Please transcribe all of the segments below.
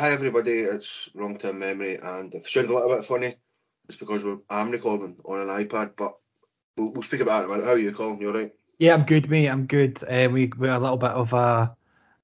hi everybody, it's Wrong Term Memory, and if it sounds a little bit funny, it's because we're, I'm recording on an iPad, but we'll, we'll speak about it in a minute. How are you, Colin? You alright? Yeah, I'm good, mate. I'm good. Uh, we we had a little bit of a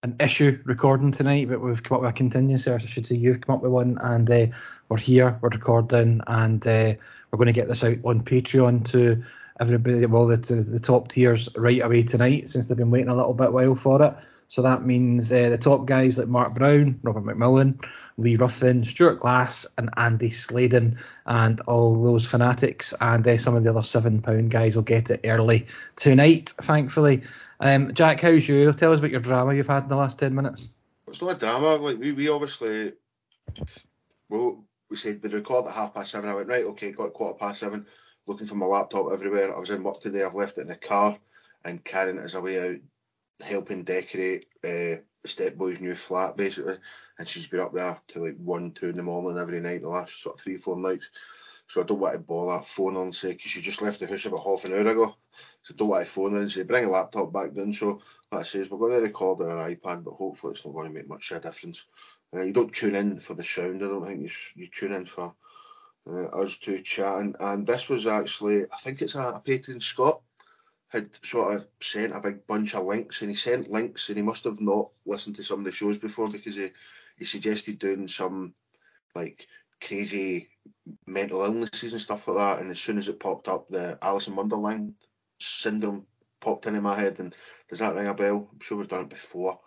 an issue recording tonight, but we've come up with a contingency, or I should say you've come up with one, and uh, we're here, we're recording, and uh, we're going to get this out on Patreon to everybody, well, the, the top tiers right away tonight, since they've been waiting a little bit while for it. So that means uh, the top guys like Mark Brown, Robert McMillan, Lee Ruffin, Stuart Glass, and Andy Sladen, and all those fanatics, and uh, some of the other seven pound guys will get it early tonight, thankfully. Um, Jack, how's you? Tell us about your drama you've had in the last ten minutes. It's not a drama. Like we, we obviously, well, we said we'd record at half past seven. I went right, okay, got quarter past seven. Looking for my laptop everywhere. I was in work today. I've left it in the car, and carrying it as a way out helping decorate uh, Stepboy's new flat basically, and she's been up there till like one, two in the morning every night the last sort of three, four nights. So I don't want to bother phone her and say because she just left the house about half an hour ago. So I don't want to phone her and say bring a laptop back down. So like I says, we're going to record on an iPad, but hopefully it's not going to make much of a difference. Uh, you don't tune in for the sound. I don't think you you tune in for uh, us two chatting. And this was actually, I think it's a, a patron Scott had sort of sent a big bunch of links, and he sent links, and he must have not listened to some of the shows before because he he suggested doing some like crazy mental illnesses and stuff like that. And as soon as it popped up, the Alice in Wonderland syndrome popped into my head. And does that ring a bell? I'm sure we've done it before.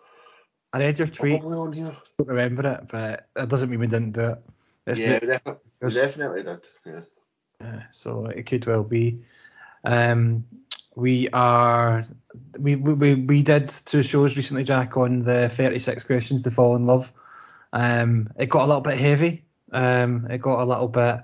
I read your tweet. Probably on here. I don't remember it, but that doesn't mean we didn't do it. It's yeah, we definitely, we definitely did. Yeah. yeah. So it could well be. Um, we are we, we we did two shows recently, Jack, on the 36 questions to fall in love. Um, it got a little bit heavy. Um, it got a little bit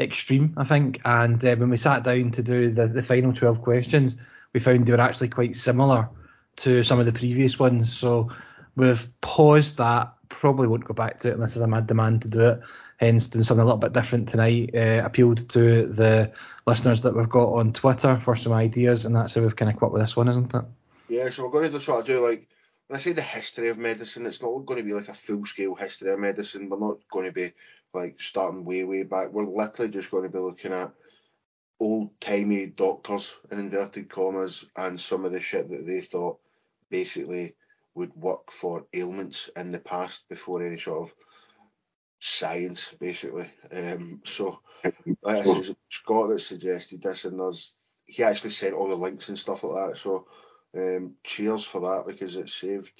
extreme, I think. And uh, when we sat down to do the, the final 12 questions, we found they were actually quite similar to some of the previous ones. So we've paused that. Probably won't go back to it unless there's a mad demand to do it hence doing something a little bit different tonight. Uh, appealed to the listeners that we've got on Twitter for some ideas, and that's how we've kind of up with this one, isn't it? Yeah, so we're going to sort of do like when I say the history of medicine, it's not going to be like a full scale history of medicine. We're not going to be like starting way way back. We're literally just going to be looking at old timey doctors in inverted commas and some of the shit that they thought basically would work for ailments in the past before any sort of science, basically. Um, so, like I said, Scott that suggested this, and there's he actually sent all the links and stuff like that. So, um, cheers for that because it saved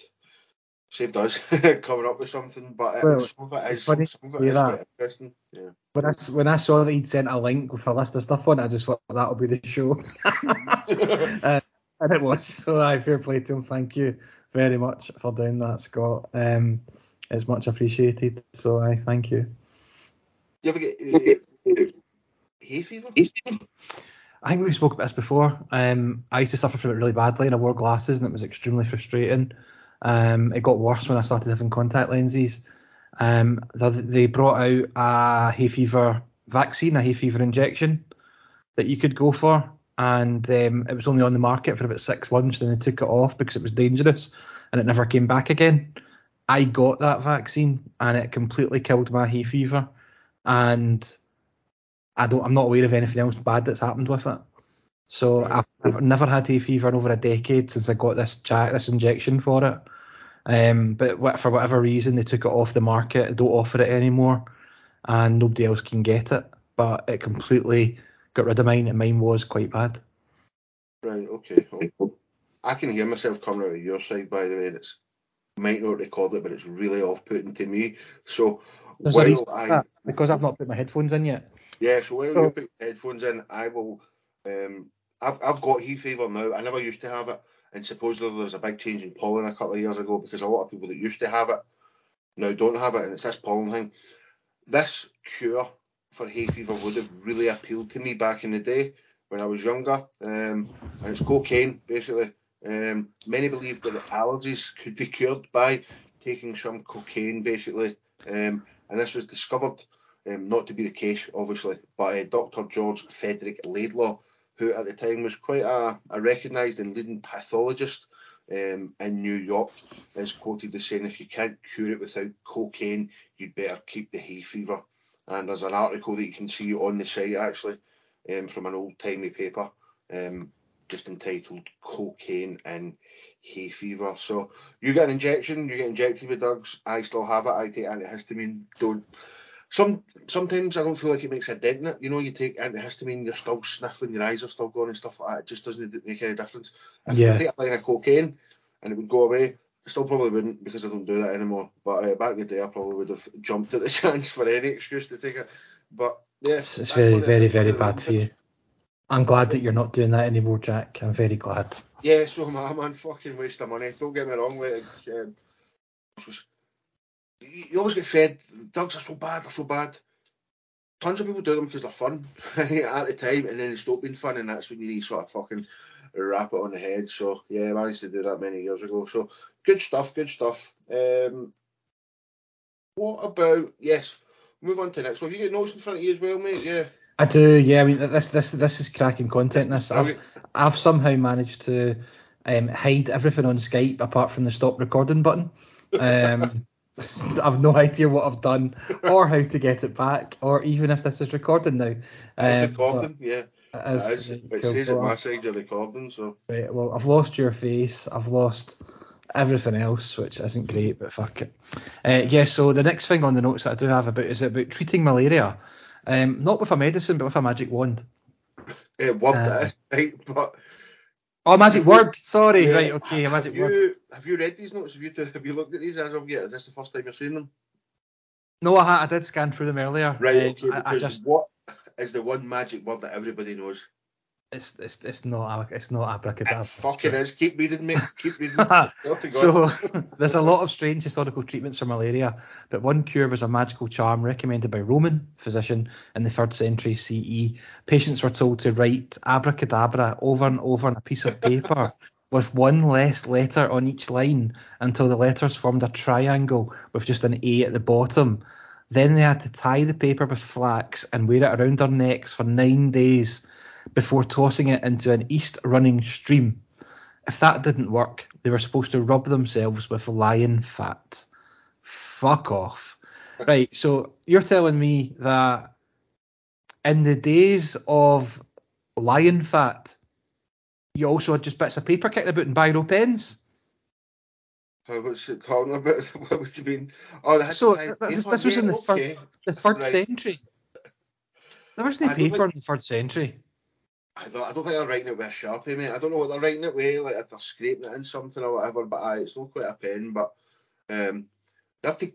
saved us coming up with something. But it, well, some of it is, some of it is quite interesting. Yeah. When I when I saw that he'd sent a link with a list of stuff on it, I just thought that'll be the show. uh, and it was. So I fair play to him. Thank you very much for doing that, Scott. Um, it's much appreciated. So I thank you. You ever get uh, hay fever? I think we spoke about this before. Um, I used to suffer from it really badly, and I wore glasses, and it was extremely frustrating. Um, it got worse when I started having contact lenses. Um, they brought out a hay fever vaccine, a hay fever injection that you could go for, and um, it was only on the market for about six months. Then they took it off because it was dangerous, and it never came back again. I got that vaccine and it completely killed my hay fever, and I don't. I'm not aware of anything else bad that's happened with it. So I've, never had hay fever in over a decade since I got this jack, this injection for it. Um, but for whatever reason, they took it off the market. Don't offer it anymore, and nobody else can get it. But it completely got rid of mine, and mine was quite bad. Right. Okay. I can hear myself coming out of your side, by the way. It's might not record it, but it's really off-putting to me. So There's while I because I've not put my headphones in yet. Yeah, so while you put headphones in, I will. Um, I've I've got hay fever now. I never used to have it, and supposedly there was a big change in pollen a couple of years ago because a lot of people that used to have it now don't have it, and it's this pollen thing. This cure for hay fever would have really appealed to me back in the day when I was younger, um, and it's cocaine basically. Um, many believe that allergies could be cured by taking some cocaine, basically, um, and this was discovered um, not to be the case, obviously, by Dr. George Frederick Laidlaw, who at the time was quite a, a recognised and leading pathologist um, in New York is quoted as saying if you can't cure it without cocaine, you'd better keep the hay fever. And there's an article that you can see on the site actually um, from an old timey paper, um, just entitled "Cocaine and Hay Fever." So you get an injection, you get injected with drugs. I still have it. I take antihistamine. Don't. Some sometimes I don't feel like it makes a dent in it. You know, you take antihistamine, you're still sniffling, your eyes are still going and stuff like that. It just doesn't make any difference. If Yeah. I take a line of cocaine and it would go away, still probably wouldn't because I don't do that anymore. But uh, back in the day, I probably would have jumped at the chance for any excuse to take it. But yes, It's, very, one of the- very, very bad for you. I'm glad that you're not doing that anymore, Jack. I'm very glad. Yeah, so am I, man. Fucking waste of money. Don't get me wrong, like, um, you you always get fed. Drugs are so bad, they're so bad. Tons of people do them because they're fun at the time, and then they stop being fun, and that's when you need sort of fucking wrap it on the head. So yeah, I managed to do that many years ago. So good stuff, good stuff. Um, what about yes? Move on to next one. Have you got notes in front of you as well, mate? Yeah. I do, yeah. I mean, this, this, this is cracking content. This, I've, I've somehow managed to um, hide everything on Skype apart from the stop recording button. Um, I've no idea what I've done or how to get it back, or even if this is recording now. It's Um, recording, yeah. But It is. It says at my side you're recording, so. Right, well, I've lost your face. I've lost everything else, which isn't great, but fuck it. Uh, yeah, so the next thing on the notes that I do have about is about treating malaria. Um, not with a medicine, but with a magic wand. Uh, word Uh, right? But Oh, magic word. Sorry, yeah, right, okay, a have you, word. Have you read these notes? Have you have you looked at these as of yet? Is this the first time you're seeing them? No, I, I did scan through them earlier. Right. Um, okay. I, I Because just, what is the one magic word that everybody knows? it's, it's, it's not, it's not abracadabra. It fucking is. Keep reading, mate. Keep reading. So there's a lot of strange historical treatments for malaria, but one cure was a magical charm recommended by Roman physician in the third century CE. Patients were told to write abracadabra over and over on a piece of paper with one less letter on each line until the letters formed a triangle with just an A at the bottom. Then they had to tie the paper with flax and wear it around their necks for nine days before tossing it into an east running stream. If that didn't work, they were supposed to rub themselves with lion fat. Fuck off. Right, so you're telling me that in the days of lion fat, you also had just bits of paper kicking about and biro pens? Uh, What's it talking about? What would you mean? Oh, had So, to tie th- paper this- this was in the okay. The third Right. century. There was no paper think- in the third century. I don't, I don't think they're writing it with a sharpie, mate. I don't know what they're writing it with, like if they're scraping it in something or whatever. But aye, it's not quite a pen. But um, you have to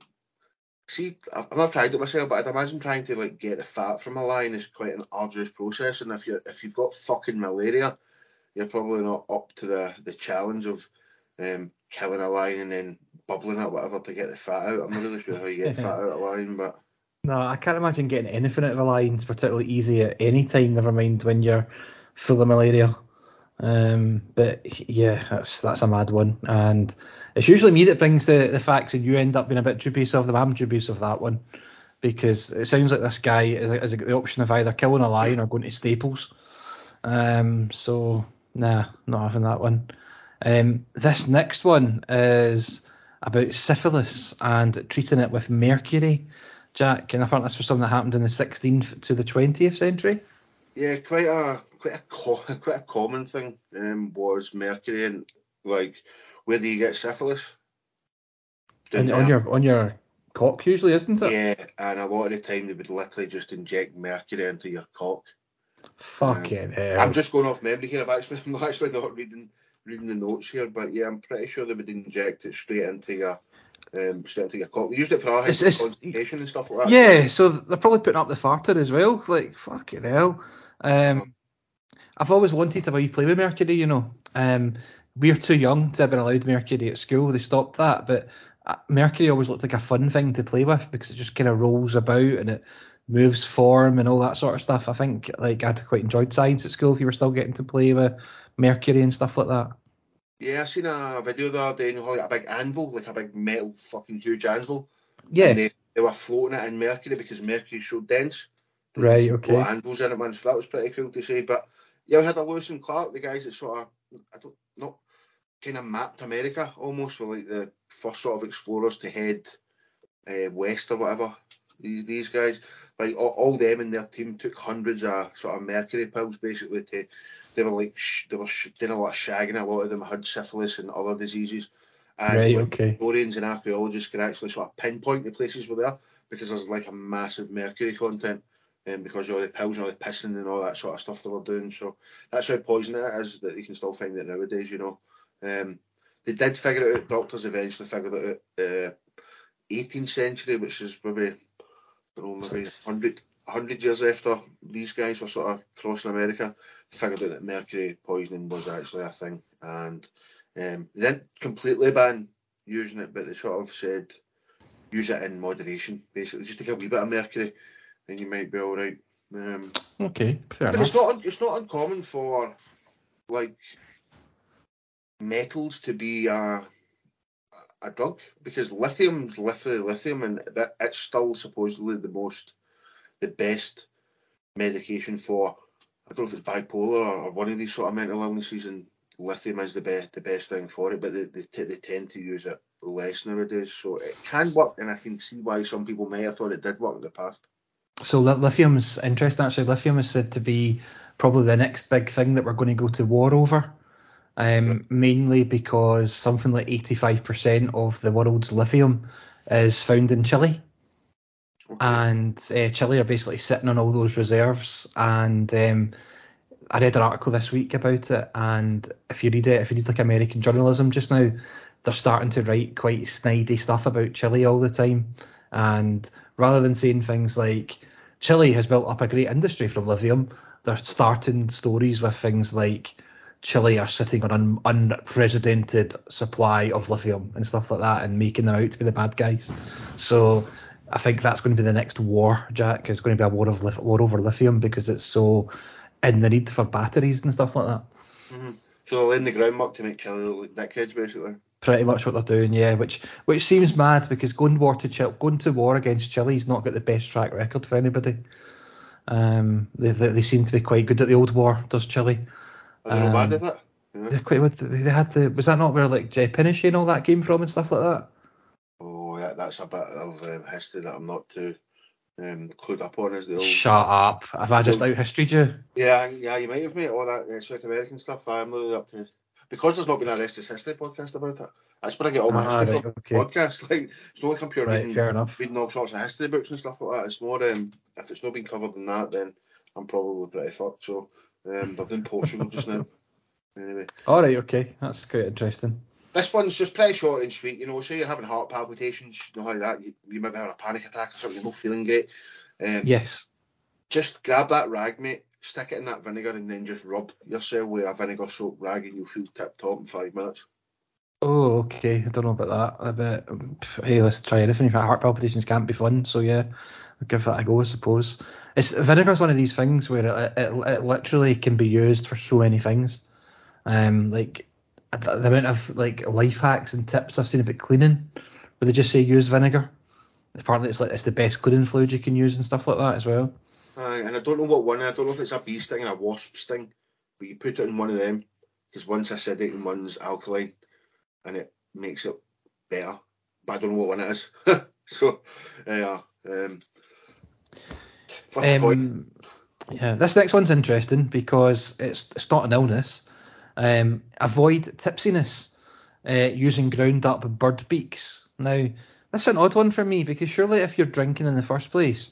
see. I've I've not tried it myself, but I'd imagine trying to like get the fat from a lion is quite an arduous process. And if you if you've got fucking malaria, you're probably not up to the the challenge of um, killing a lion and then bubbling it, whatever, to get the fat out. I'm not really sure how you get fat out of a lion, but No, I can't imagine getting anything out of a lion's particularly easy at any time, never mind when you're full of malaria. Um, but yeah, that's that's a mad one. And it's usually me that brings the, the facts and you end up being a bit dubious of them. I'm dubious of that one. Because it sounds like this guy has, got the option of either killing a lion or going to Staples. Um, so nah, not having that one. Um, this next one is about syphilis and treating it with mercury. Jack, and apparently this was something that happened in the 16th to the 20th century. Yeah, quite a quite a co- quite a common thing um, was mercury and like where do you get syphilis? And on your on your cock usually, isn't it? yeah, and a lot of the time they would literally just inject mercury into your cock. Fucking hell. I'm just going off memory here. I've actually I'm actually not reading reading the notes here, but yeah, I'm pretty sure they would inject it straight into your um, straight into your cock. They used it for all It's- it's- constipation and stuff like that. Yeah, so they're probably putting up the farter as well. Like, fucking hell. Um, I've always wanted to have a play with mercury, you know. Um, we're too young to have been allowed mercury at school. They stopped that, but uh, mercury always looked like a fun thing to play with because it just kind of rolls about and it moves form and all that sort of stuff. I think like I'd quite enjoyed science at school if you were still getting to play with mercury and stuff like that. Yeah, I seen a video the other day, you know, like a big anvil, like a big metal fucking huge anvil. And Yes. they, they were floating it in mercury because mercury's so dense. Right, okay. put anvils in it, man. So that was pretty cool to see. But yeah, we had a Lewis and Clark, the guys that sort of, I don't know, kind of mapped America almost, were like the first sort of explorers to head uh, west or whatever. These, these guys, like all, all them and their team took hundreds of sort of mercury pills basically to. They were like sh- they were sh- doing a lot of shagging. A lot of them had syphilis and other diseases. And Right, like, okay. historians and archaeologists can actually sort of pinpoint the places where they are because there's like a massive mercury content. Um, because of all the pills and all the pissing and all that sort of stuff they were doing. So that's how poisonous it is that you can still find it nowadays, you know. Um, they did figure it out, doctors eventually figured it out uh, 18th century, which is probably I don't know, maybe 100, 100 years after these guys were sort of crossing America, figured out that mercury poisoning was actually a thing. And um, they didn't completely ban using it, but they sort of said use it in moderation, basically, just to get a wee bit of mercury, and you might be all right. Um, Okay, fair but enough. it's not it's not uncommon for like metals to be a a drug because lithium's literally lithium and that it's still supposedly the most the best medication for I don't know if it's bipolar or, or one of these sort of mental illnesses and lithium is the best the best thing for it but they, they, t- they tend to use it less nowadays so it can work and I can see why some people may have thought it did work in the past. So li- lithium's interesting actually. Lithium is said to be probably the next big thing that we're going to go to war over. Um, mainly because something like 85% of the world's lithium is found in Chile, And uh, Chile are basically sitting on all those reserves. And um, I read an article this week about it, and if you read it, if you read like American journalism just now, they're starting to write quite snidey stuff about Chile all the time. And rather than saying things like Chile has built up a great industry from lithium, they're starting stories with things like Chile are sitting on an unprecedented supply of lithium and stuff like that, and making them out to be the bad guys. So I think that's going to be the next war, Jack. It's going to be a war of war over lithium because it's so in the need for batteries and stuff like that. Mhm. So they're laying the groundwork to make Chile look like dickheads basically. Pretty much what they're doing, yeah. Which which seems mad because going war to Chile, going to war against Chile's not got the best track record for anybody. Um, they, they, they seem to be quite good at the old war. Does Chile? Are they no bad Um, at it? Yeah. They're quite. They had the was that not where like Jay Pinochet and all that came from and stuff like that? Yeah, that's a bit of um, history that I'm not too um, clued up on. Is the old Shut up! Have I just out historyed you? Yeah, yeah, you might have made all that uh, South American stuff. I'm really up to because there's not been a Rest Is History podcast about it. That's where I get all my Ah, history right, from. okay. Podcasts like it's not like I'm pure Right, reading, fair enough. reading all sorts of history books and stuff like that. It's more um, if it's not been covered in that, then I'm probably pretty fucked. So um, they're doing Portugal just now. Anyway, All right, okay, that's quite interesting. This one's just pretty short and sweet. You know, say you're having heart palpitations, you know how that you, you maybe having a panic attack or something, you're not feeling great. Um, Yes. just grab that rag, mate, stick it in that vinegar, and then just rub yourself with a vinegar soaked rag, and you'll feel tip top in five minutes. Oh, okay. I don't know about that. I bet. Hey, let's try anything. Heart palpitations can't be fun, so yeah, I'll give that a go, I suppose. It's vinegar's one of these things where it, it, it literally can be used for so many things. Um, like the, the amount of like life hacks and tips I've seen about cleaning, where they just say use vinegar. Apparently, it's like it's the best cleaning fluid you can use and stuff like that as well. Aye, and I don't know what one. I don't know if it's a bee sting or a wasp sting, but you put it in one of them because one's acidic and one's alkaline, and it makes it better. But I don't know what one it is. so, yeah. Um, a coin. Um, yeah, this next one's interesting because it's it's not an illness. Um, avoid tipsiness uh, using ground up bird beaks. Now, that's an odd one for me because surely if you're drinking in the first place,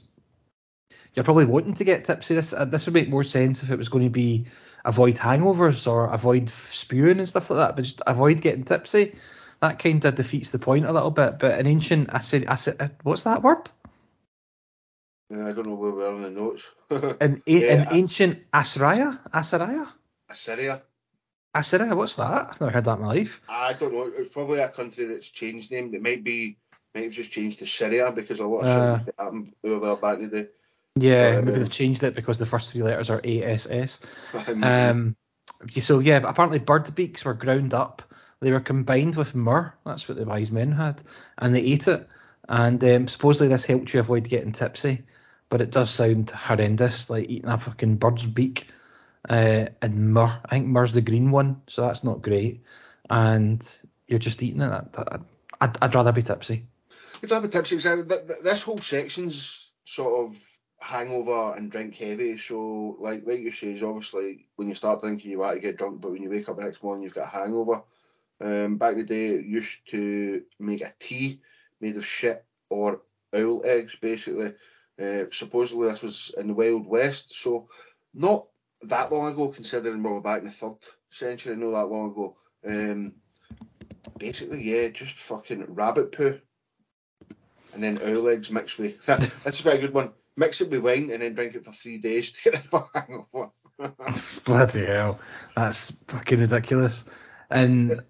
you're probably wanting to get tipsy. This uh, this would make more sense if it was going to be avoid hangovers or avoid spewing and stuff like that, but just avoid getting tipsy. That kind of defeats the point a little bit. But an ancient acid, acid what's that word? Yeah, I don't know where we are in the notes. An, a, Yeah, an I- ancient Assyria? Assyria? Assyria. Assyria, what's that? I've never heard that in my life. I don't know. It's probably a country that's changed name. It might be, might have just changed to Syria because a lot of Uh. shit happened over back in the day. Yeah, Uh, maybe they've changed it because the first three letters are ASS. Um, Um, so yeah, but apparently bird beaks were ground up. They were combined with myrrh. That's what the wise men had, and they ate it. And um, supposedly this helped you avoid getting tipsy, but it does sound horrendous, like eating a fucking bird's beak. Uh, and myrrh, I think myrrh's the green one, so that's not great. and you're just eating it. I'd, I'd rather be tipsy. You'd rather be tipsy. This whole section's sort of hangover and drink heavy. So, like like you say, is obviously when you start drinking, you want to get drunk, but when you wake up the next morning, you've got a hangover. Um, back in the day, used to make a tea made of shit or owl eggs, basically. Uh, supposedly, this was in the Wild West, so not that long ago, considering we were back in the third century, not that long ago. Um, basically, yeah, just fucking rabbit poo. And then owl eggs mixed with. that's quite a good one. Mix it with wine and then drink it for three days to get a hangover. Bloody hell. That's fucking ridiculous. And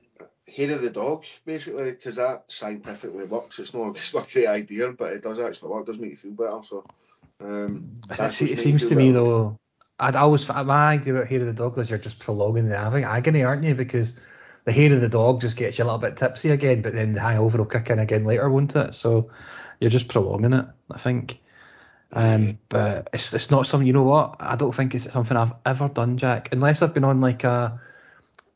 hair of the dog, basically, because that scientifically works. It's not, it's not a great idea, but it does actually work. It does make you feel better. So, um, it, seems to better. me though. I'd always my idea about hair of the dog is you're just prolonging the agony, aren't you? Because the hair of the dog just gets you a little bit tipsy again, but then the hangover will kick in again later, won't it? So you're just prolonging it, I think. Um, but it's it's not something you know what I don't think it's something I've ever done, Jack, unless I've been on like a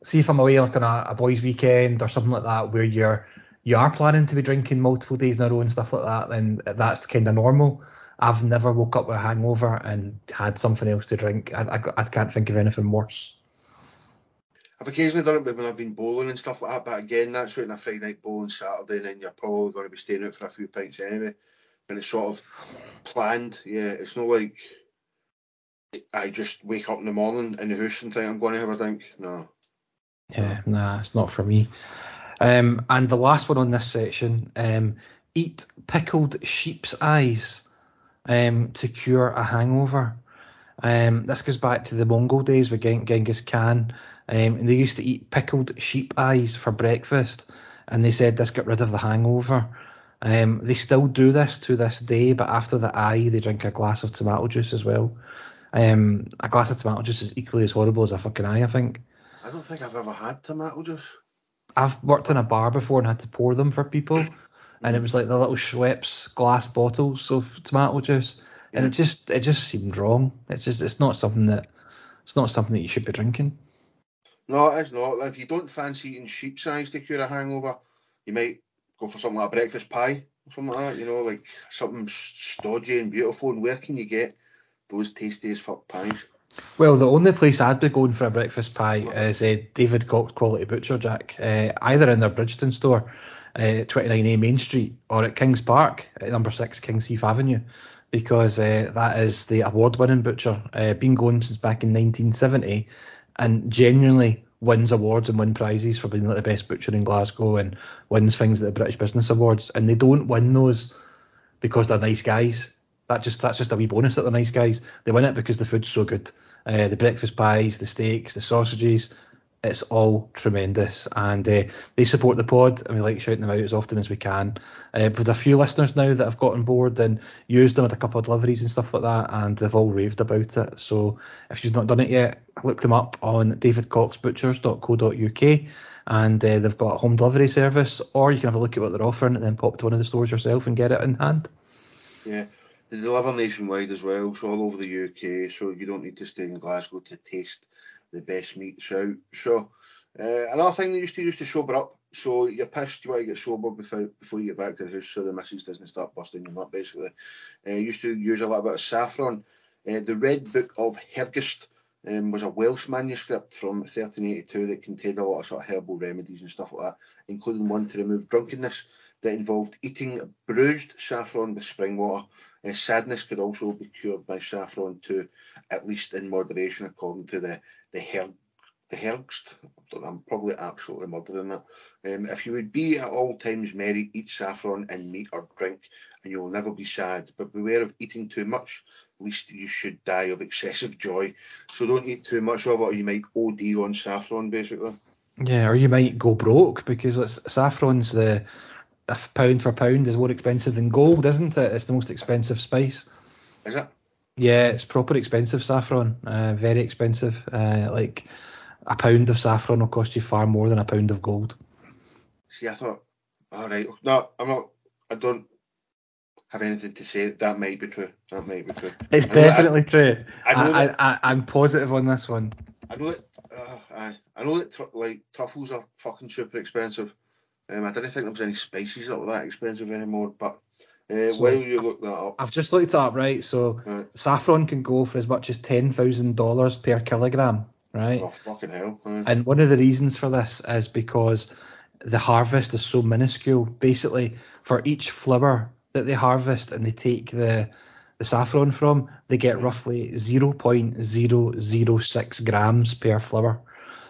see if I'm away like on a, a boys' weekend or something like that, where you're you are planning to be drinking multiple days in a row and stuff like that, then that's kind of normal. I've never woke up with a hangover and had something else to drink. I, I, I can't think of anything worse. I've occasionally done it when I've been bowling and stuff like that, but again, that's in a Friday night bowling Saturday, and then you're probably going to be staying out for a few pints anyway. And it's sort of planned, yeah. It's not like I just wake up in the morning in the house and think I'm going to have a drink. No, yeah, nah, it's not for me. Um, and the last one on this section, um, eat pickled sheep's eyes um, to cure a hangover. Um, this goes back to the Mongol days with Geng- Genghis Khan, um, and they used to eat pickled sheep eyes for breakfast, and they said this got rid of the hangover. Um, they still do this to this day, but after the eye, they drink a glass of tomato juice as well. Um, a glass of tomato juice is equally as horrible as a fucking eye, I think. I don't think I've ever had tomato juice. I've worked in a bar before and had to pour them for people, and it was like the little Schweppes glass bottles of tomato juice, yeah. and it just it just seemed wrong. It's just it's not something that it's not something that you should be drinking. No, it's not. If you don't fancy eating sheep's eyes to cure a hangover, you might go for something like a breakfast pie, or something like that. You know, like something stodgy and beautiful. And where can you get those tasty as fuck pies? Well, the only place I'd be going for a breakfast pie is uh, David Cox Quality Butcher Jack, uh, either in their Bridgeton store, uh, 29A Main Street, or at Kings Park at number six Kings Heath Avenue, because uh, that is the award-winning butcher, uh, been going since back in 1970, and genuinely wins awards and win prizes for being like the best butcher in Glasgow and wins things at the British Business Awards, and they don't win those because they're nice guys. That just that's just a wee bonus that they're nice guys. They win it because the food's so good. Uh, the breakfast pies, the steaks, the sausages, it's all tremendous. And uh, they support the pod, and we like shouting them out as often as we can. Uh, with a few listeners now that have got on board and used them at a couple of deliveries and stuff like that, and they've all raved about it. So if you've not done it yet, look them up on davidcoxbutchers.co.uk. And uh, they've got a home delivery service, or you can have a look at what they're offering and then pop to one of the stores yourself and get it in hand. Yeah, they deliver nationwide as well, so all over the UK. So you don't need to stay in Glasgow to taste the best meats out. So uh, another thing they used to use to sober up. So you're pissed, you want to get sober before before you get back to the house, so the missus doesn't start busting you up. Basically, uh, used to use a little bit of saffron. Uh, the Red Book of Hergest um, was a Welsh manuscript from 1382 that contained a lot of sort of herbal remedies and stuff like that, including one to remove drunkenness that involved eating bruised saffron with spring water. Uh, sadness could also be cured by saffron too, at least in moderation, according to the the Her- the Hergst. I'm probably absolutely murdering that. Um, if you would be at all times merry, eat saffron in meat or drink, and you will never be sad. But beware of eating too much, lest you should die of excessive joy. So don't eat too much of it, or you might OD on saffron, basically. Yeah, or you might go broke because saffron's the pound for pound is more expensive than gold, isn't it? It's the most expensive spice. Is it? Yeah, it's proper expensive saffron. Uh, very expensive. Uh, like a pound of saffron will cost you far more than a pound of gold. See, I thought, all right, no, I'm not. I don't have anything to say. That might be true. That might be true. It's definitely I, true. I, I, I, I, am positive on this one. I know that. Uh, I, I know that tr- like truffles are fucking super expensive. Um, I didn't think there was any spices that were that expensive anymore. But uh, So, while you look that up, I've just looked it up, right? So Right. saffron can go for as much as ten thousand dollars per kilogram, right? oh fucking hell. And one of the reasons for this is because the harvest is so minuscule. Basically, for each flower that they harvest and they take the the saffron from, they get Mhm. roughly 0.006 grams per flower.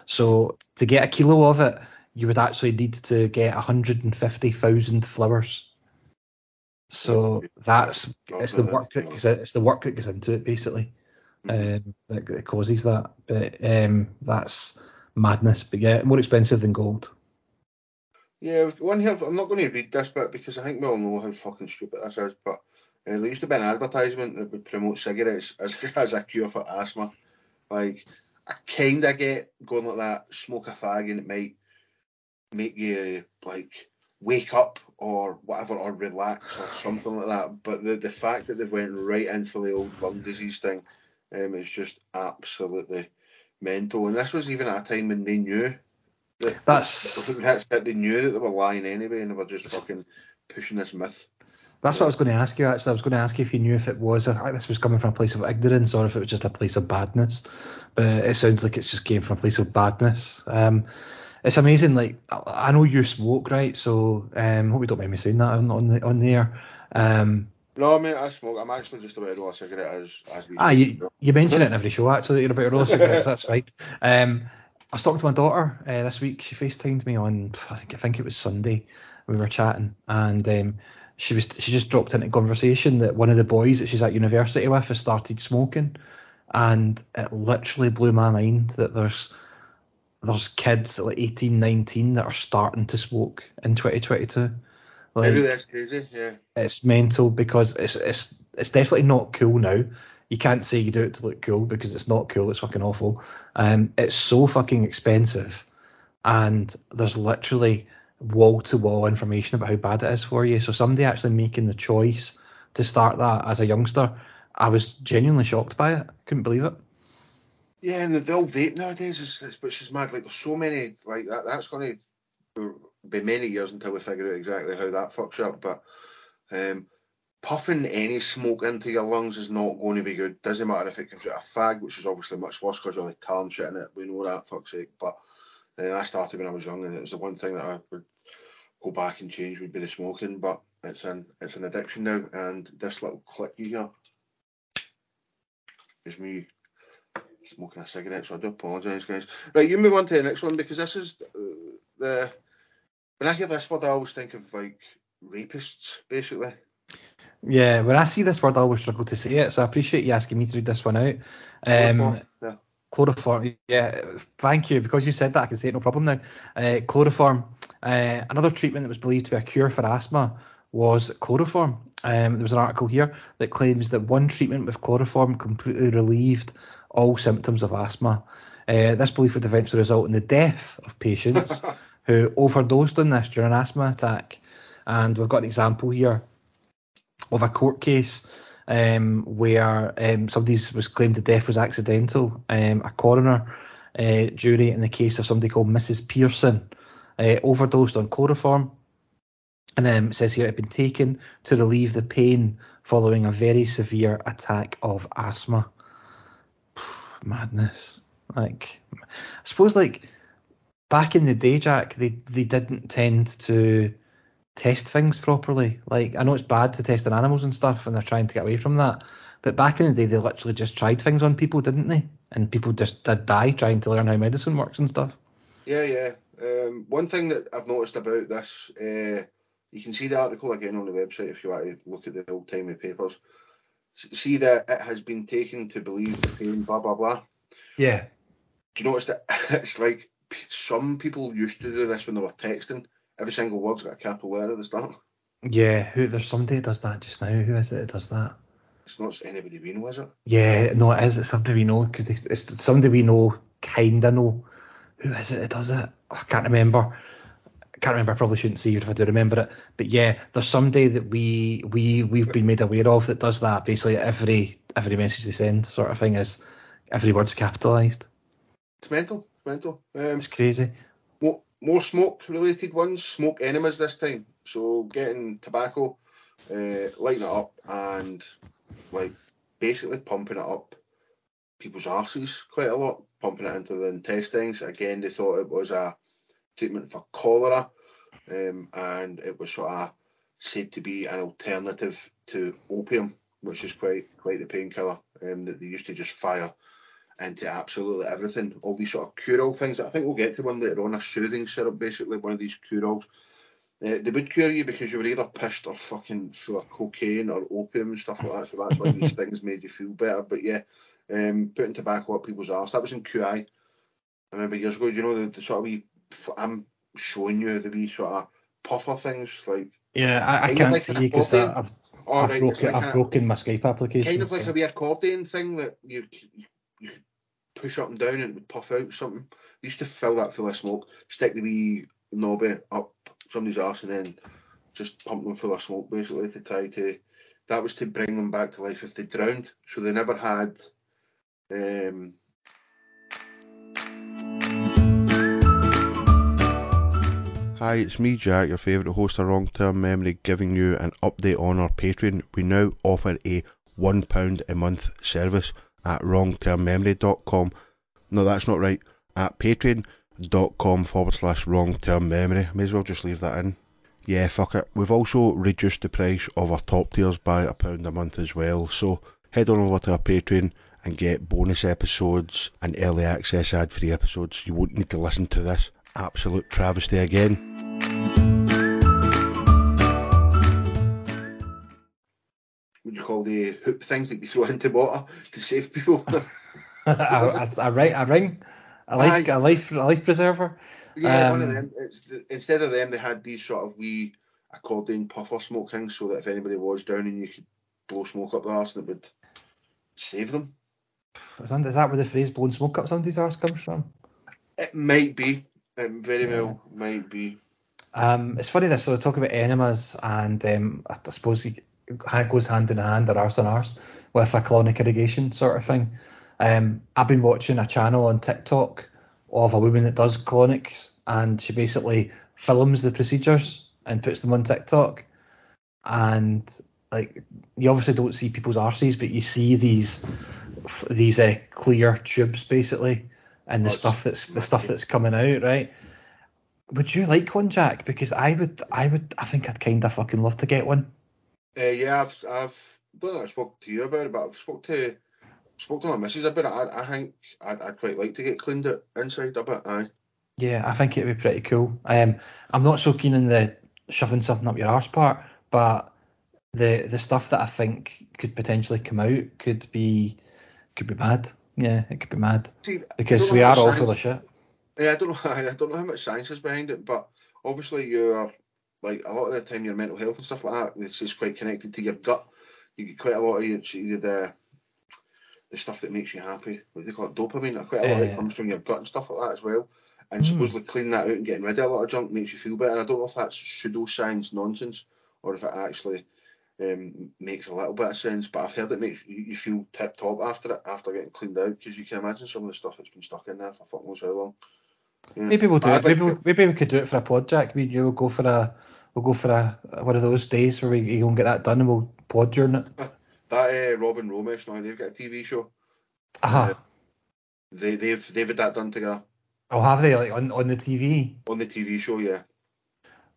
So to get a kilo of it, you would actually need to get 150,000 flowers. So that's it's the work that goes, it's the work that goes into it basically Mhm. um, that, that causes that. But um, that's madness. But yeah, more expensive than gold. Yeah, one here. I'm not going to read this bit because I think we all know how fucking stupid this is. But uh, there used to be an advertisement that would promote cigarettes as, as a cure for asthma. Like, I kind of get going like that. Smoke a fag and it might make you like wake up or whatever or relax or something like that. But the the fact that they've went right in for the old lung disease thing um, is just absolutely mental. And this was even at a time when they knew that That's- that's that they knew that they were lying anyway, and they were just fucking pushing this myth. That's what I was going to ask you. Actually, I was going to ask you if you knew if it was if this was coming from a place of ignorance or if it was just a place of badness. But it sounds like it's just came from a place of badness. Um, it's amazing. Like I I know you smoke, right? So um, hope you don't mind me saying that on on the on the air. Um, No, mate, I smoke. I'm actually just about to roll a cigarette as as we Ah, you, you mention it in every show actually that you're about to roll a cigarette. That's right. Um, I was talking to my daughter uh, this week. She FaceTimed me on I think I think it was Sunday. We were chatting and um, she was she just dropped into conversation that one of the boys that she's at university with has started smoking, and it literally blew my mind that there's there's kids at like 18, 19 that are starting to smoke in 2022. Like, Really, that's crazy. Yeah. it's mental because it's it's it's definitely not cool now. You can't say you do it to look cool because it's not cool. It's fucking awful. Um, it's so fucking expensive, and there's literally wall to wall information about how bad it is for you. So somebody actually making the choice to start that as a youngster, I was genuinely shocked by it. Couldn't believe it. Yeah, and the, old vape nowadays is, is which is mad. Like there's so many like that. That's going to be many years until we figure out exactly how that fucks up. But um, puffing any smoke into your lungs is not going to be good. Doesn't matter if it comes out a fag, which is obviously much worse because you're like tar shit in it. We know that fuck's sake. But uh, I started when I was young, and it was the one thing that I would go back and change would be the smoking. But it's an it's an addiction now, and this little click hear is me smoking a cigarette, so I do apologise, guys. Right, you move on to the next one because this is uh, the. When I hear this word, I always think of like rapists, basically. Yeah, when I see this word, I always struggle to say it. So I appreciate you asking me to read this one out. Um, yeah. Chloroform, yeah, thank you. Because you said that, I can say it no problem now. Uh, chloroform, uh, another treatment that was believed to be a cure for asthma was chloroform. Um, there was an article here that claims that one treatment with chloroform completely relieved all symptoms of asthma. Uh, this belief would eventually result in the death of patients who overdosed on this during an asthma attack. And we've got an example here of a court case um, where um, somebody was claimed the death was accidental. Um, a coroner uh, jury in the case of somebody called Mrs. Pearson uh, overdosed on chloroform. And um, it says here it had been taken to relieve the pain following a very severe attack of asthma. Madness. Like, I suppose, like, back in the day, Jack, they, they didn't tend to test things properly. Like I know it's bad to test on animals and stuff, and they're trying to get away from that. But back in the day, they literally just tried things on people, didn't they? And people just did die trying to learn how medicine works and stuff. Yeah, yeah. Um, one thing that I've noticed about this, uh, you can see the article again on the website if you want to look at the old timey papers. See that it has been taken to believe the pain, blah blah blah. Yeah. Do you notice that it's like some people used to do this when they were texting? Every single word's got a capital letter at the start. Yeah. Who? There's somebody that does that just now. Who is it that does that? It's not anybody we know, is it? Yeah. No, it is. It's somebody we know because it's somebody we know, kinda know. Who is it that does it? I can't remember. I can't remember. I probably shouldn't say it if I do remember it. But yeah, there's somebody that we we we've been made aware of that does that. Basically, every every message they send, sort of thing, is every word's capitalised. It's mental. it's mental. Um, It's crazy. more, more smoke related ones, smoke enemas this time. So getting tobacco, uh, lighting it up, and like basically pumping it up people's arses quite a lot, pumping it into the intestines. Again, they thought it was a treatment for cholera, um, and it was sort of said to be an alternative to opium, which is quite quite the painkiller um, that they used to just fire into absolutely everything. All these sort of cure-all things. I think we'll get to one later on. A soothing syrup, basically one of these cure-alls. Uh, they would cure you because you were either pissed or fucking full of cocaine or opium and stuff like that. So that's why these things made you feel better. But yeah, um, putting tobacco up people's arse. That was in QI. I remember years ago. You know the, the sort of wee. I'm showing you the wee sort of puffer things like. Yeah, I, I can't like see you because. I've, I've, right, broken, like I've a- broken my Skype application. kind of like so- a wee accordion thing that you, you, you push up and down and it would puff out something. They used to fill that full of smoke, stick the wee knobby up somebody's arse and then just pump them full of smoke basically to try to. That was to bring them back to life if they drowned. So they never had. Um, Hi, it's me, Jack, your favourite host of Wrong Term Memory, giving you an update on our Patreon. We now offer a £1 a month service at wrongtermmemory.com. No, that's not right. At patreon.com forward slash wrong term memory. May as well just leave that in. Yeah, fuck it. We've also reduced the price of our top tiers by a pound a month as well. So head on over to our Patreon and get bonus episodes and early access ad free episodes. You won't need to listen to this absolute travesty again. What do you call the hoop things that you throw into water to save people? a, a, a, a ring, a life, Aye. a life, a life preserver. Yeah, one of Um, them. It's the, instead of them, they had these sort of wee accordion puffer smoke things, so that if anybody was drowning, you could blow smoke up their arse and it would save them. Is that where the phrase "blowing smoke up somebody's arse" comes from? It might be. It very Yeah. well might be. Um, it's funny this. So we talk about enemas, and um, I suppose it goes hand in hand, or arse on arse, with a colonic irrigation sort of thing. Um, I've been watching a channel on TikTok of a woman that does colonics, and she basically films the procedures and puts them on TikTok. And like, you obviously don't see people's arses, but you see these these uh, clear tubes basically, and the stuff that's the stuff that's coming out, right? Would you like one, Jack? Because I would, I would, I think I'd kind of fucking love to get one. Uh, yeah, I've I've think I spoke to you about it, but I've spoke to spoke to my missus about it. I, I think I'd, I'd quite like to get cleaned up inside a bit. Aye. Yeah, I think it'd be pretty cool. Um, I'm not so keen on the shoving something up your arse part, but the the stuff that I think could potentially come out could be could be mad. Yeah, it could be mad See, because we are all full of shit. Yeah, I don't know. I don't know how much science is behind it, but obviously you're like a lot of the time your mental health and stuff like that. This is quite connected to your gut. You get quite a lot of your, the the stuff that makes you happy. What do they call it? Dopamine. Quite a lot of it Uh, comes from your gut and stuff like that as well. And Hmm. supposedly cleaning that out and getting rid of a lot of junk makes you feel better. I don't know if that's pseudoscience nonsense or if it actually um, makes a little bit of sense. But I've heard it makes you, you feel tip top after it, after getting cleaned out, because you can imagine some of the stuff that's been stuck in there for fuck knows how long. Yeah. Maybe we'll do But it. I'd like Maybe we, could do it for a pod, Jack. We you will go for a we'll go for a one of those days where we you go and get that done and we'll pod during it. That uh, Rob and Romesh now they've got a TV show. Aha. They they've they've had that done together Oh, have they like on on the TV? on the TV show. Yeah.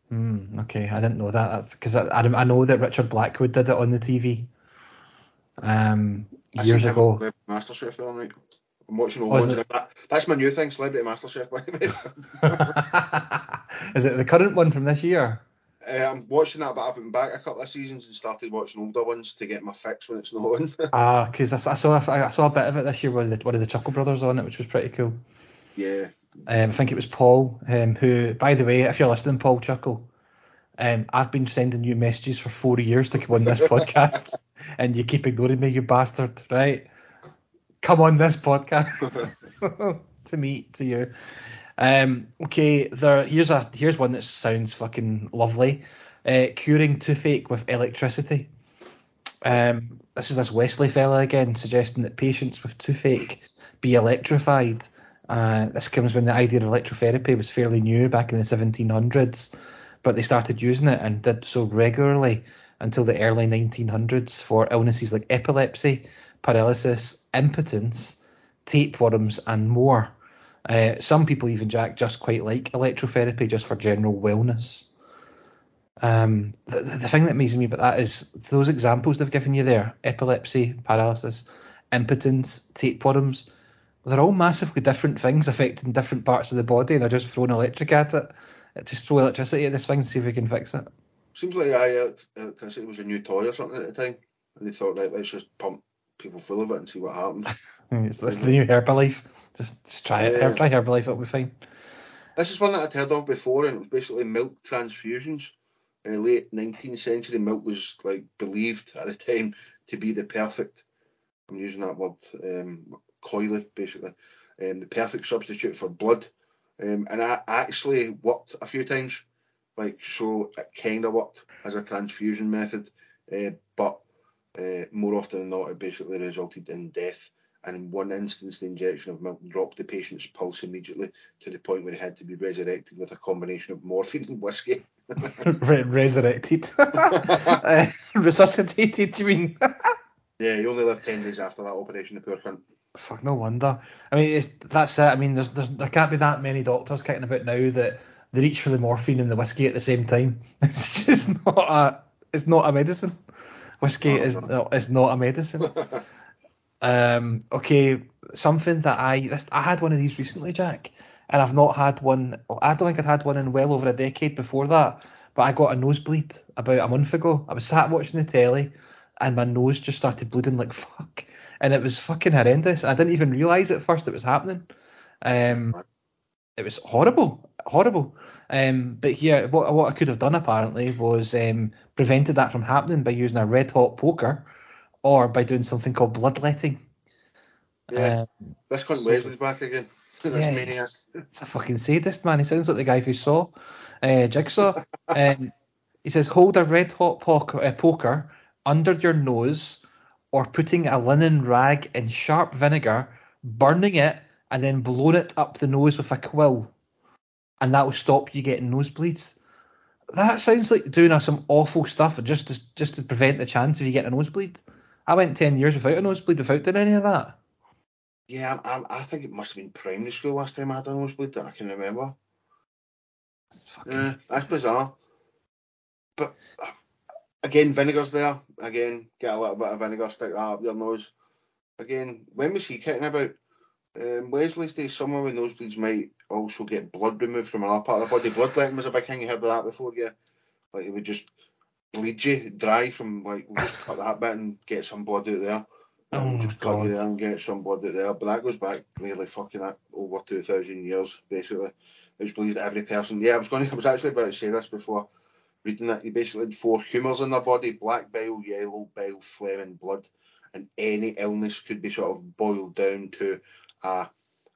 Hmm. Okay, I didn't know that. That's because I, I I know that Richard Blackwood did it on the TV. Um, years ago. MasterChef the other night. I'm watching all Oh, ones that. That's my new thing, Celebrity MasterChef. By the way. Is it the current one from this year? Uh, I'm watching that, but I haven't been back a couple of seasons and started watching older ones to get my fix when it's not on. Ah, because I, I saw I saw a bit of it this year with the, one of the Chuckle Brothers on it, which was pretty cool. yeah. Um, I think it was Paul, um, who, by the way, if you're listening, Paul Chuckle, um, I've been sending you messages for four years to come on this podcast, and you keep ignoring me, you bastard, right? Come on this podcast to me, to you. Um, okay, there. Here's a here's one that sounds fucking lovely. Uh, curing toothache with electricity. Um, this is this Wesley fella again suggesting that patients with toothache be electrified Uh, this comes when the idea of electrotherapy was fairly new back in the 1700s, but they started using it and did so regularly until the early 1900s for illnesses like epilepsy, paralysis, impotence, tapeworms, and more. Uh, some people even Jack just quite like electrotherapy just for general wellness. Um, the, the thing that amazes me about that is those examples they've given you there: epilepsy, paralysis, impotence, tapeworms. They're all massively different things affecting different parts of the body, and they're just throwing electric at it. Just throw electricity at this thing and see if we can fix it. Seems like I, uh, it was a new toy or something at the time, and they thought, right, let's just pump people full of it and see what happens. it's, it's the new Herbalife. Just, just try it. Yeah. Try Herbalife, it'll be fine. This is one that I'd heard of before, and it was basically milk transfusions. In the late 19th century, milk was like believed at the time to be the perfect. I'm using that word um, coyly, basically. Um, the perfect substitute for blood. Um, and I actually worked a few times, like so it kind of worked as a transfusion method, uh, but uh, more often than not, it basically resulted in death. And in one instance, the injection of milk dropped the patient's pulse immediately to the point where he had to be resurrected with a combination of morphine and whiskey. Re- resurrected, uh, resuscitated. You mean? yeah, he only lived ten days after that operation. The poor cunt. Fuck, no wonder. I mean, that's it. I mean, there's, there's there can't be that many doctors kicking about now that they reach for the morphine and the whiskey at the same time. It's just not a it's not a medicine. Whiskey oh, is no. not, is not a medicine. um, okay, something that I this, I had one of these recently, Jack, and I've not had one. I don't think I'd had one in well over a decade before that. But I got a nosebleed about a month ago. I was sat watching the telly, and my nose just started bleeding like fuck, and it was fucking horrendous. I didn't even realise at first it was happening. Um, it was horrible, horrible. Um, but here, what, what I could have done apparently was um, prevented that from happening by using a red hot poker or by doing something called bloodletting. Yeah, um, this cunt so, Wesley's back again. this yeah, maniac. It's a fucking sadist, man. He sounds like the guy who saw uh, Jigsaw. um, he says, hold a red hot poker, uh, poker under your nose or putting a linen rag in sharp vinegar, burning it, and then blowing it up the nose with a quill and that will stop you getting nosebleeds. That sounds like doing some awful stuff just to, just to prevent the chance of you getting a nosebleed. I went 10 years without a nosebleed without doing any of that. Yeah, I, I think it must have been primary school last time I had a nosebleed that I can remember. Fucking... Yeah, that's bizarre. But uh, again, vinegar's there. Again, get a little bit of vinegar, stick that up your nose. Again, when was he kicking about? Um, Wesley's Day, someone with nosebleeds might also get blood removed from another part of the body. Bloodletting was a big thing. You heard of that before, yeah? Like it would just bleed you dry from like we'll just cut that bit and get some blood out there. Oh, just cut you there and get some blood out there. But that goes back nearly fucking over two thousand years, basically. It was believed that every person. Yeah, I was going. To, I was actually about to say this before reading that. You basically had four humours in their body: black bile, yellow bile, phlegm, and blood. And any illness could be sort of boiled down to a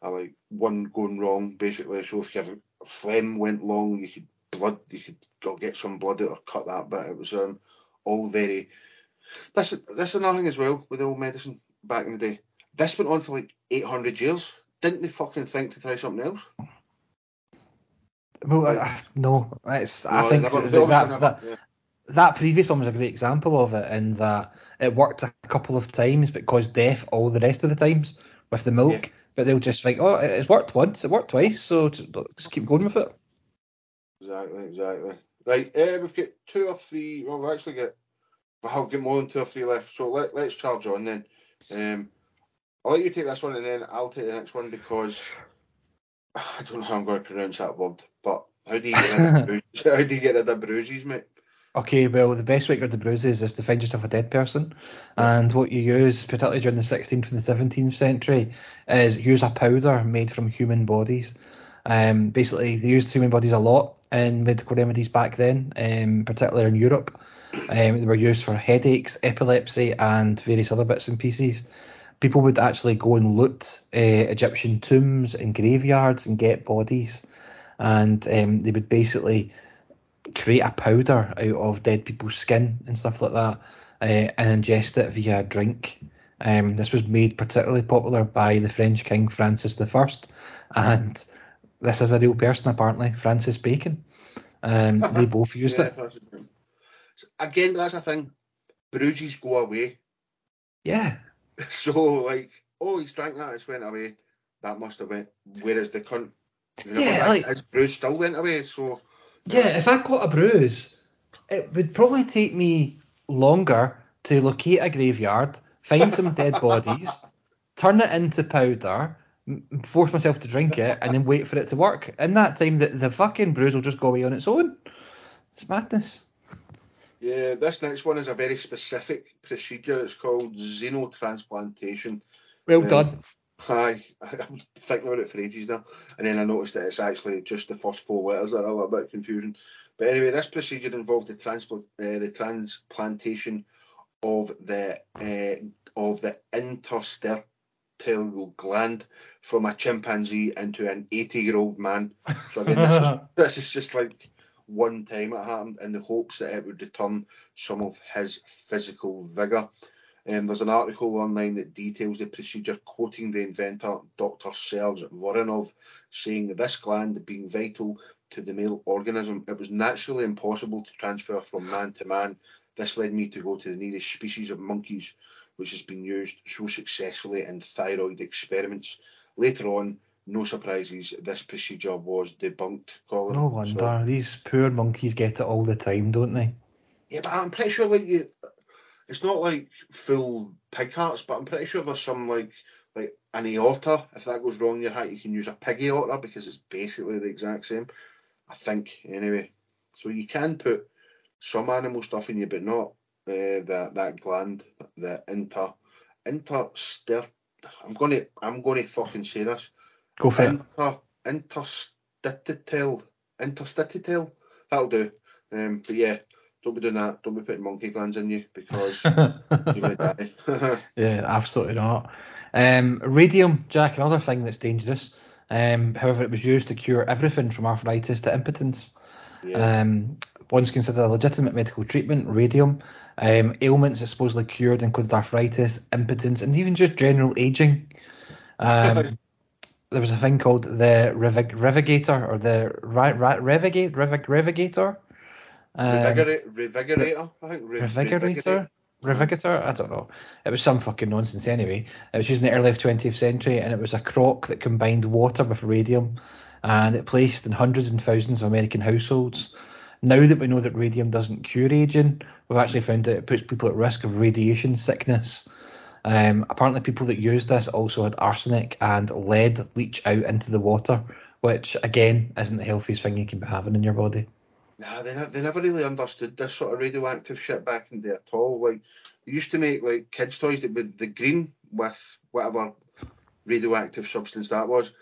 uh, like one going wrong basically. So if your phlegm went long, you could blood, you could get some blood out or cut that bit. It was um, all very. This this another thing as well with the old medicine back in the day. This went on for like 800 years. Didn't they fucking think to try something else? Well, no, it's. No, I think never, that, that, that, yeah. that, previous one was a great example of it, in that it worked a couple of times, but caused death all the rest of the times with the milk. Yeah but they'll just think, oh, it's worked once, it worked twice, so just keep going with it. Exactly, exactly. Right, uh, we've got two or three. Well, we've actually got. I've got more than two or three left, so let, let's charge on then. Um, I'll let you take this one, and then I'll take the next one because I don't know how I'm going to pronounce that word. How do you get rid of bruises? how do you get rid of bruises, mate? Okay, well, the best way to get rid of bruises is to find yourself a dead person. Yeah. And what you use, particularly during the 16th and the 17th century, is use a powder made from human bodies. Um, basically, they used human bodies a lot in medical remedies back then, um, particularly in Europe. Um, they were used for headaches, epilepsy, and various other bits and pieces. People would actually go and loot uh, Egyptian tombs and graveyards and get bodies. And um, they would basically create a powder out of dead people's skin and stuff like that, uh, and ingest it via a drink. Um, this was made particularly popular by the French King Francis I, and this is a real person apparently, Francis Bacon. Um, they both used Yeah, it. Again, that's a thing. Bruises go away. Yeah, So like, oh, he's drank that, it's went away. That must have went. Whereas the cunt, Yeah, drank, like- his bruise still went away. So yeah. If I got a bruise, it would probably take me longer to locate a graveyard, find some dead bodies, turn it into powder, force myself to drink it, and then wait for it to work. In that time, the, the fucking bruise will just go away on its own. It's madness. yeah, this next one is a very specific procedure. It's called xenotransplantation. Well Um, done. Aye, I'm thinking about it for ages now, and then I noticed that it's actually just the first four letters that are a little bit confusing. But anyway, this procedure involved the transplant, uh, the transplantation of the uh, of the interstitial gland from a chimpanzee into an 80 year old man. So again, this is this is just like one time it happened in the hopes that it would return some of his physical vigour. Um, there's an article online that details the procedure, quoting the inventor, Dr. Serge Voronoff, saying that this gland being vital to the male organism, it was naturally impossible to transfer from man to man. This led me to go to the nearest species of monkeys, which has been used so successfully in thyroid experiments. Later on, no surprises, this procedure was debunked. Colin. No So- wonder these poor monkeys get it all the time, don't they? yeah, but I'm pretty sure like you, it's not like full pig hearts, but I'm pretty sure there's some like like an aorta. If that goes wrong in your hat, you can use a pig aorta because it's basically the exact same. I think anyway. So you can put some animal stuff in you, but not uh, that that gland, the inter interstitial. I'm gonna I'm gonna fucking say this. Go for it. Inter interstitial interstitial. That'll do. Um, but yeah, don't be doing that. Don't be putting monkey glands in you because you're gonna die. yeah, absolutely not. Um, radium, Jack, another thing that's dangerous. Um, however, it was used to cure everything from arthritis to impotence. yeah. Um, once considered a legitimate medical treatment, radium. Um, ailments it supposedly cured included arthritis, impotence, and even just general aging. Um, there was a thing called the Revigator or the ri- ri- Revigate Revig- Revigator. Um, Revigorate, revigorator, I think. Re- Revigorator? Revigator? I don't know. It was some fucking nonsense anyway. It was used in the early 20th century and it was a crock that combined water with radium and it placed in hundreds and thousands of American households. Now that we know that radium doesn't cure aging, we've actually found that it puts people at risk of radiation sickness. Um, apparently, people that used this also had arsenic and lead leach out into the water, which again isn't the healthiest thing you can be having in your body. Nah, they, ne- they never really understood this sort of radioactive shit back in the day at all. Like, they used to make like kids' toys that would the green with whatever radioactive substance that was.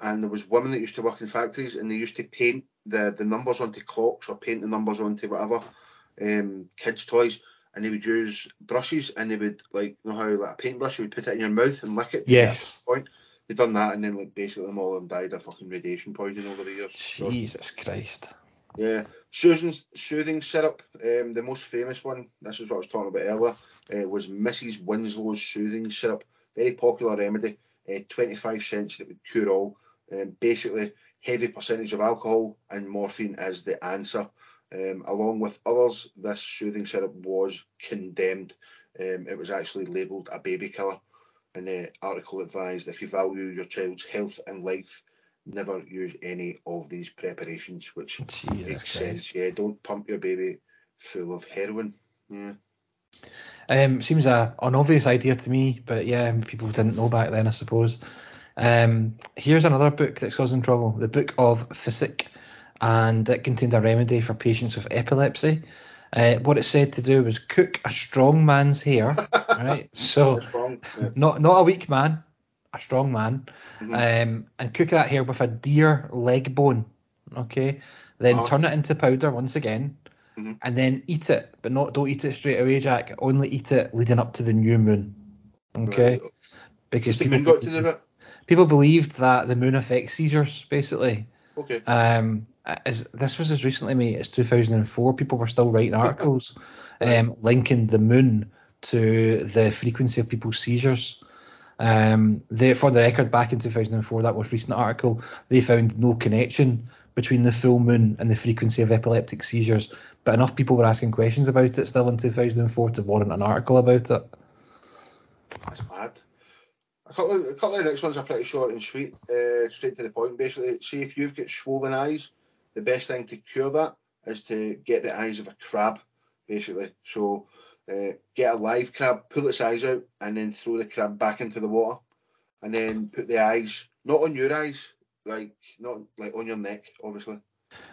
And there was women that used to work in factories and they used to paint the, the numbers onto clocks or paint the numbers onto whatever um, kids' toys. And they would use brushes and they would like you know how like a paintbrush you would put it in your mouth and lick it. to Yes. point. They done that and then like basically them all of them died of fucking radiation poisoning over the years. So- Jesus Christ. Yeah, soothing, soothing syrup. Um, the most famous one. This is what I was talking about earlier. Uh, was Mrs. Winslow's soothing syrup. Very popular remedy. Uh, 25 cents. It would cure all. Um, basically, heavy percentage of alcohol and morphine is the answer. Um, along with others, this soothing syrup was condemned. Um, it was actually labelled a baby killer. The article advised if you value your child's health and life, never use any of these preparations, which Jesus makes Christ. sense. Yeah, don't pump your baby full of heroin. Yeah. Um, seems a an obvious idea to me, but yeah, people didn't know back then, I suppose. Um, here's another book that's causing trouble: the Book of Physic, and it contained a remedy for patients with epilepsy. Uh, what it said to do was cook a strong man's hair, right? So? Yeah. not not a weak man, a strong man, Mhm. um, and cook that hair with a deer leg bone. Okay, then Uh-huh. turn it into powder once again, Mhm. and then eat it, but not don't eat it straight away, Jack. Only eat it leading up to the new moon. Okay, Right. because people moon got to believe- do with it? people believed that the moon affects seizures, basically. Okay. Um, as this was as recently, mate, as 2004. People were still writing articles, um, linking the moon to the frequency of people's seizures. Um, for the record, back in 2004, that was recent article, they found no connection between the full moon and the frequency of epileptic seizures, but enough people were asking questions about it still in 2004 to warrant an article about it. That's mad. A couple, of, a couple of the next ones are pretty short and sweet, uh, straight to the point. Basically, see if you've got swollen eyes, the best thing to cure that is to get the eyes of a crab, basically. So uh, get a live crab, pull its eyes out, and then throw the crab back into the water, and then put the eyes not on your eyes, like not like on your neck, obviously.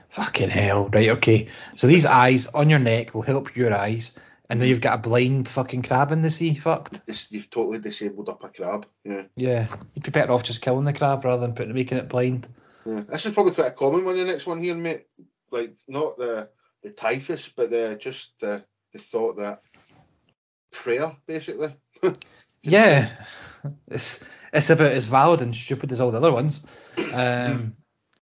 Fucking hell, right? Okay, so these eyes on your neck will help your eyes, and now you've got a blind fucking crab in the sea. Fucked. This, you've totally disabled up a crab. Yeah. Yeah, you'd be better off just killing the crab rather than putting making it blind. Yeah. This is probably quite a common one. The next one here, mate. Like not the the typhus, but the just the the thought that prayer, basically. yeah, it's it's about as valid and stupid as all the other ones. Um,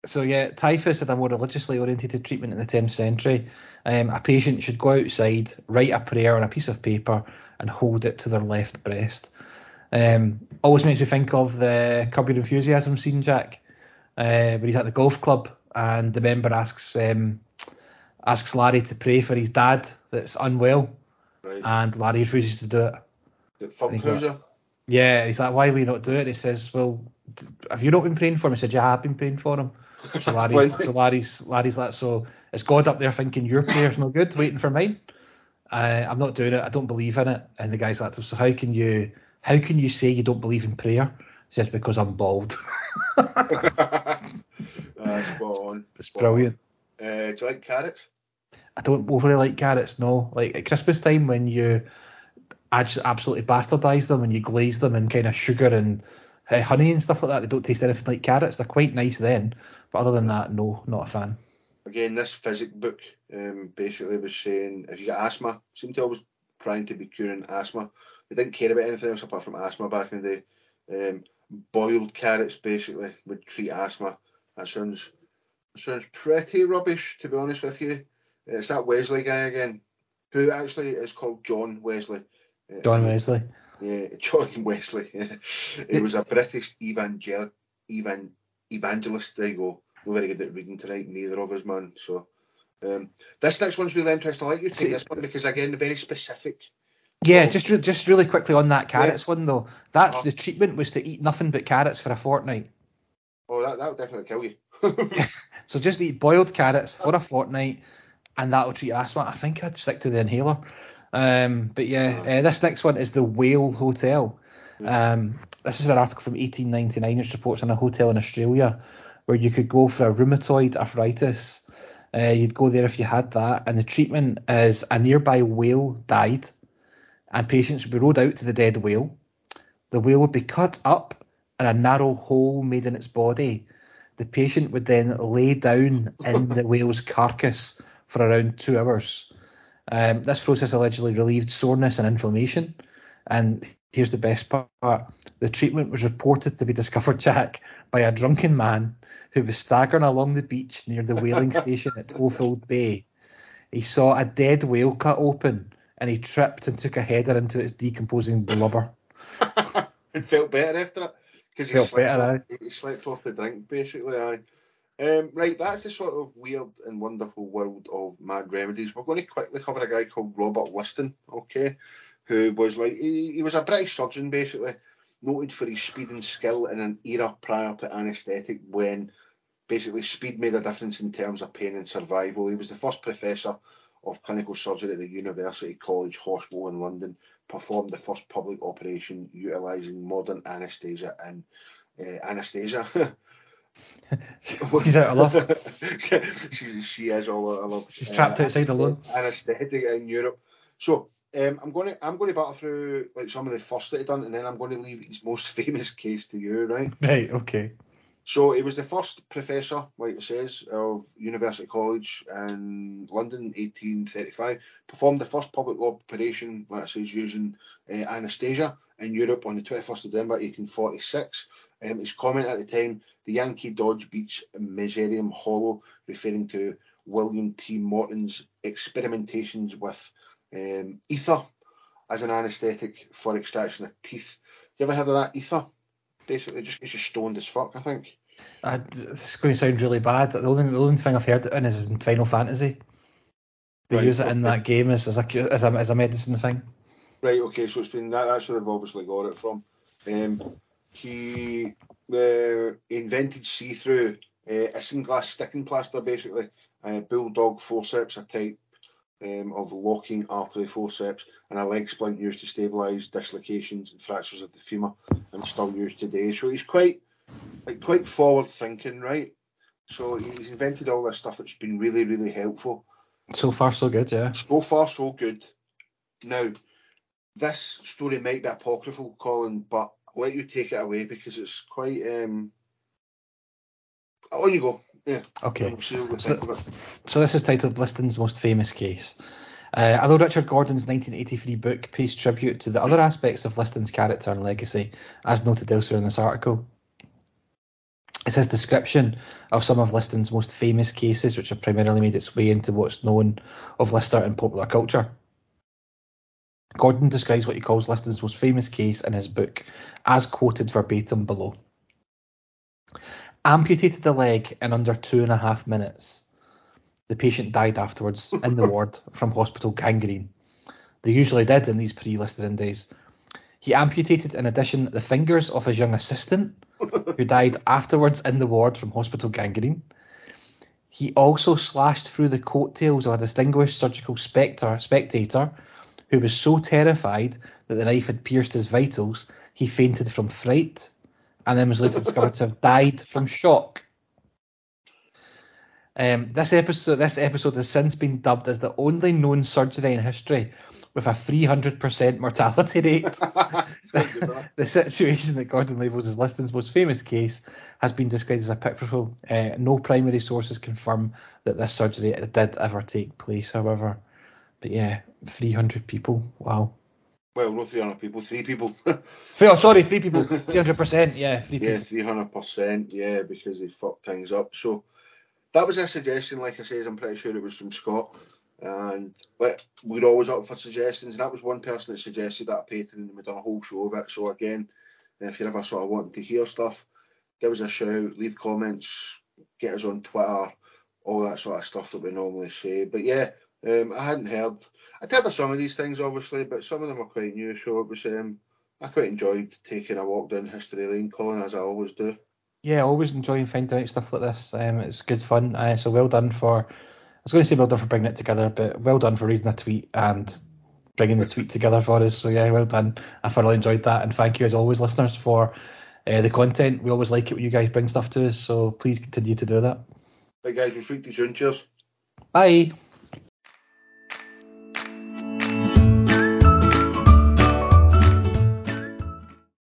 so yeah, typhus had a more religiously oriented treatment in the 10th century. Um, a patient should go outside, write a prayer on a piece of paper, and hold it to their left breast. Um, always makes me think of the Curb Your Enthusiasm scene, Jack, uh, where he's at the golf club and the member asks um, asks Larry to pray for his dad that's unwell, Right. and Larry refuses to do it. Thumb like- Yeah, he's like, why will you not do it? He says, well, have you not been praying for him? He said, yeah, I have been praying for him. So Larry's, so Larry's, Larry's like, so is God up there thinking your prayer's no good, waiting for mine? Uh, I'm not doing it. I don't believe in it. And the guy's like, so how can you, how can you say you don't believe in prayer? He says, because I'm bald. uh, spot on. it's spot on. brilliant. Uh, do you like carrots? I don't overly like carrots. No, like at Christmas time when you abs- absolutely bastardize them and you glaze them in kind of sugar and uh, honey and stuff like that, they don't taste anything like carrots. They're quite nice then, but other than that, no, not a fan. Again, this physic book um, basically was saying if you got asthma, seemed to always trying to be curing asthma. They didn't care about anything else apart from asthma back in the day. Um, boiled carrots basically would treat asthma. That sounds sounds pretty rubbish to be honest with you. It's that Wesley guy again, who actually is called John Wesley. Uh, John Wesley. Yeah, John Wesley. he was a British evangel- evan- evangelist. There you go. Not very good at reading tonight, neither of us, man. So um, this next one's really interesting. I like you to take this one because again, very specific. Yeah, Oh. just re- just really quickly on that carrots one though. That Uh-huh. the treatment was to eat nothing but carrots for a fortnight. Oh, that that would definitely kill you. So just eat boiled carrots for a fortnight, and that'll treat your asthma. I think I'd stick to the inhaler. Um, but yeah, uh, this next one is the Whale Hotel. Um, this is an article from 1899 which reports on a hotel in Australia where you could go for a rheumatoid arthritis. Uh, you'd go there if you had that, and the treatment is a nearby whale died, and patients would be rowed out to the dead whale. The whale would be cut up, and a narrow hole made in its body. The patient would then lay down in the whale's carcass for around two hours. Um, this process allegedly relieved soreness and inflammation. And here's the best part the treatment was reported to be discovered, Jack, by a drunken man who was staggering along the beach near the whaling station at Twofold Bay. He saw a dead whale cut open and he tripped and took a header into its decomposing blubber. and felt better after it because he slept better, off, he slept off the drink basically. Aye. Um, right, that's the sort of weird and wonderful world of mad remedies. We're going to quickly cover a guy called Robert Liston, okay, who was like he, he was a British surgeon basically, noted for his speed and skill in an era prior to anaesthetic when basically speed made a difference in terms of pain and survival. He was the first professor of clinical surgery at the University College Hospital in London, performed the first public operation utilising modern anaesthesia and uh, anaesthesia. She's out of love. she, she is all out of love. She's trapped outside alone. Anaesthetic in Europe. So um, I'm going to I'm going to battle through like some of the first that he done, and then I'm going to leave his most famous case to you, right? Right, okay. So he was the first professor, like it says, of University College in London, 1835. Performed the first public operation, like it says, using uh, anaesthesia in Europe on the 21st of December, 1846. Um, his comment at the time, the Yankee Dodge Beach mesmerism Hollow, referring to William T. Morton's experimentations with um, ether. as an anaesthetic for extraction of teeth. You ever heard of that ether? Basically, just gets you stoned as fuck. I think. Uh, it's going to sound really bad. The only the only thing I've heard it in is in Final Fantasy. They Right, use it in that game as, as a as a as a medicine thing. Right. Okay. So it's been that. That's where they've obviously got it from. Um, he uh, invented see-through uh, isinglass sticking plaster, basically. Uh, bulldog forceps, a type um, of locking artery forceps, and a leg splint used to stabilise dislocations and fractures of the femur, and still used today. So he's quite, like, quite forward-thinking, right? So he's invented all this stuff that's been really, really helpful. So far, so good. Yeah. So far, so good. Now, this story might be apocryphal, Colin, but I'll let you take it away because it's quite. Um... On you go. Yeah. Okay. We'll see what we So- think of it. So this is titled Liston's most famous case. Uh, although Richard Gordon's 1983 book pays tribute to the other aspects of Liston's character and legacy, as noted elsewhere in this article, it's his description of some of Liston's most famous cases, which have primarily made its way into what's known of Lister in popular culture. Gordon describes what he calls Liston's most famous case in his book, as quoted verbatim below. Amputated the leg in under two and a half minutes. The patient died afterwards in the ward from hospital gangrene. They usually did in these pre-Listerian days. He amputated, in addition, the fingers of his young assistant, who died afterwards in the ward from hospital gangrene. He also slashed through the coattails of a distinguished surgical spectre, spectator who was so terrified that the knife had pierced his vitals, he fainted from fright and then was later discovered to have died from shock. Um, this episode, this episode has since been dubbed as the only known surgery in history with a 300% mortality rate. It's quite good, huh? the situation that Gordon labels as Liston's most famous case has been described as apocryphal. Uh, no primary sources confirm that this surgery did ever take place, however. But yeah, 300 people. Wow. well, not 300 people, three people. Three, oh, sorry, three people. 300%. Yeah, three yeah, people. 300%. Yeah, because they fucked things up. So that was a suggestion, like I said, I'm pretty sure it was from Scott. And like, we're always up for suggestions. And that was one person that suggested that Patreon, and we've done a whole show of it. So again, if you're ever sort of wanting to hear stuff, give us a shout, leave comments, get us on Twitter, all that sort of stuff that we normally say. But yeah, um, I hadn't heard. I'd heard of some of these things, obviously, but some of them are quite new. So it was. Um, I quite enjoyed taking a walk down history lane, Colin, as I always do. Yeah, always enjoying finding out stuff like this. Um, it's good fun. Uh, so well done for. I was going to say well done for bringing it together, but well done for reading a tweet and bringing the tweet together for us. So yeah, well done. I thoroughly enjoyed that, and thank you as always, listeners, for uh, the content. We always like it when you guys bring stuff to us. So please continue to do that. Right, guys, we'll speak to you soon. Cheers. Bye.